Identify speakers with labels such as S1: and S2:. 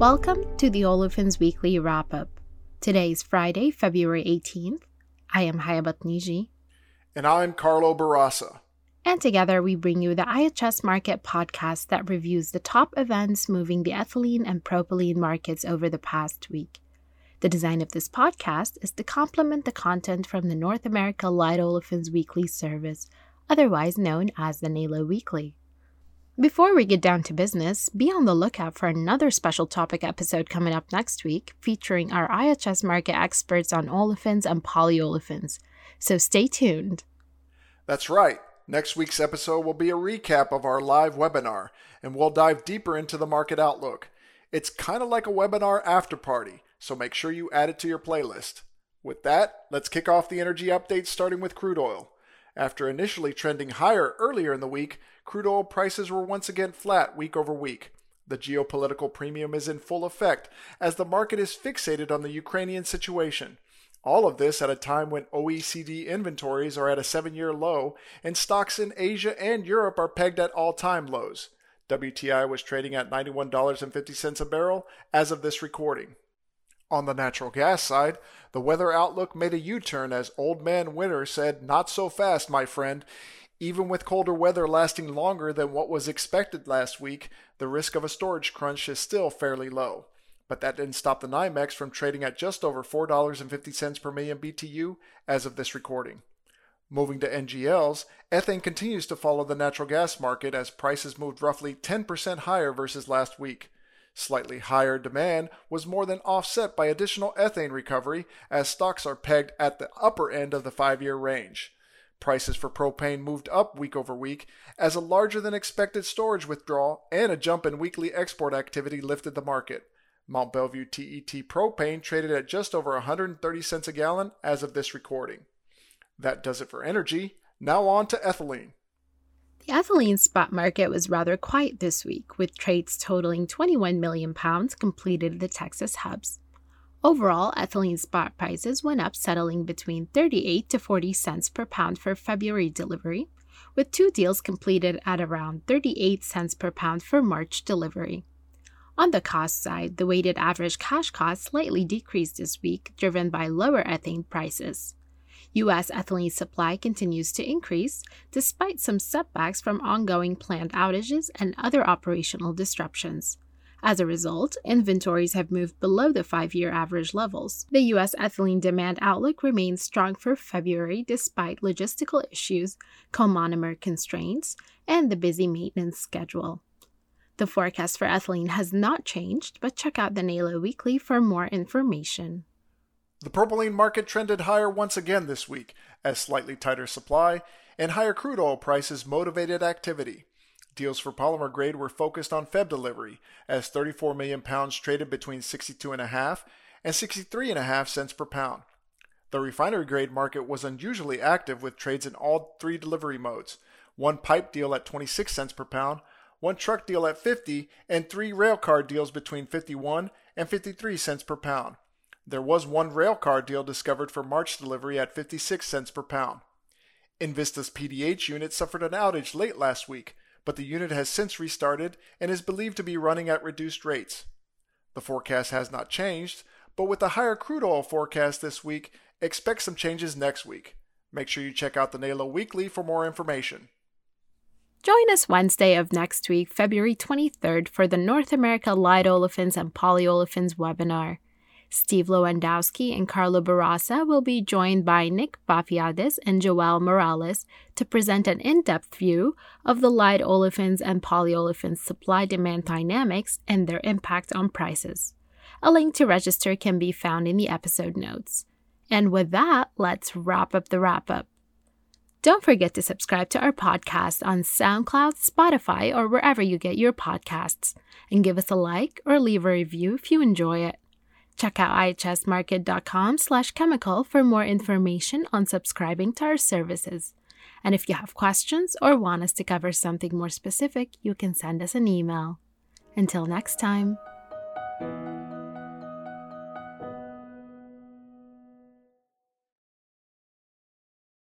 S1: Welcome to the Olefins Weekly Wrap Up. Today is Friday, February 18th. I am Hayabat Niji.
S2: And I'm Carlo Barasa.
S1: And together we bring you the IHS Markit podcast that reviews the top events moving the ethylene and propylene markets over the past week. The design of this podcast is to complement the content from the North America Light Olefins Weekly service, otherwise known as the NALO Weekly. Before we get down to business, be on the lookout for another special topic episode coming up next week featuring our IHS Markit experts on olefins and polyolefins. So stay tuned.
S2: That's right. Next week's episode will be a recap of our live webinar, and we'll dive deeper into the market outlook. It's kind of like a webinar after party, so make sure you add it to your playlist. With that, let's kick off the energy update starting with crude oil. After initially trending higher earlier in the week, crude oil prices were once again flat week over week. The geopolitical premium is in full effect as the market is fixated on the Ukrainian situation. All of this at a time when OECD inventories are at a seven year low and stocks in Asia and Europe are pegged at all time lows. WTI was trading at $91.50 a barrel as of this recording. On the natural gas side, the weather outlook made a U turn as Old Man Winter said, Not so fast, my friend. Even with colder weather lasting longer than what was expected last week, the risk of a storage crunch is still fairly low. But that didn't stop the NYMEX from trading at just over $4.50 per million BTU as of this recording. Moving to NGLs, ethane continues to follow the natural gas market as prices moved roughly 10% higher versus last week. Slightly higher demand was more than offset by additional ethane recovery as stocks are pegged at the upper end of the five year range. Prices for propane moved up week over week as a larger than expected storage withdrawal and a jump in weekly export activity lifted the market. Mont Belvieu TET propane traded at just over 130 cents a gallon as of this recording. That does it for energy. Now on to ethylene.
S1: The ethylene spot market was rather quiet this week, with trades totaling 21 million pounds completed at the Texas hubs. Overall, ethylene spot prices went up, settling between 38 to 40 cents per pound for February delivery, with two deals completed at around 38 cents per pound for March delivery. On the cost side, the weighted average cash cost slightly decreased this week, driven by lower ethane prices. U.S. ethylene supply continues to increase despite some setbacks from ongoing plant outages and other operational disruptions. As a result, inventories have moved below the five year average levels. The U.S. ethylene demand outlook remains strong for February despite logistical issues, comonomer constraints, and the busy maintenance schedule. The forecast for ethylene has not changed, but check out the NALO Weekly for more information.
S2: The propylene market trended higher once again this week as slightly tighter supply and higher crude oil prices motivated activity. Deals for polymer grade were focused on Feb delivery as 34 million pounds traded between 62.5 and 63.5 cents per pound. The refinery grade market was unusually active with trades in all three delivery modes one pipe deal at 26 cents per pound, one truck deal at 50, and three railcar deals between 51 and 53 cents per pound. There was one railcar deal discovered for March delivery at 56 cents per pound. Invista's PDH unit suffered an outage late last week, but the unit has since restarted and is believed to be running at reduced rates. The forecast has not changed, but with the higher crude oil forecast this week, expect some changes next week. Make sure you check out the NALO Weekly for more information.
S1: Join us Wednesday of next week, February 23rd, for the North America Light Olefins and Polyolefins webinar. Steve Lewandowski and Carlo Barasa will be joined by Nick Vafiadis and Joel Morales to present an in depth view of the light olefins and polyolefins supply demand dynamics and their impact on prices. A link to register can be found in the episode notes. And with that, let's wrap up the wrap up. Don't forget to subscribe to our podcast on SoundCloud, Spotify, or wherever you get your podcasts, and give us a like or leave a review if you enjoy it. Check out ihsmarkit.com slash chemical for more information on subscribing to our services. And if you have questions or want us to cover something more specific, you can send us an email. Until next time.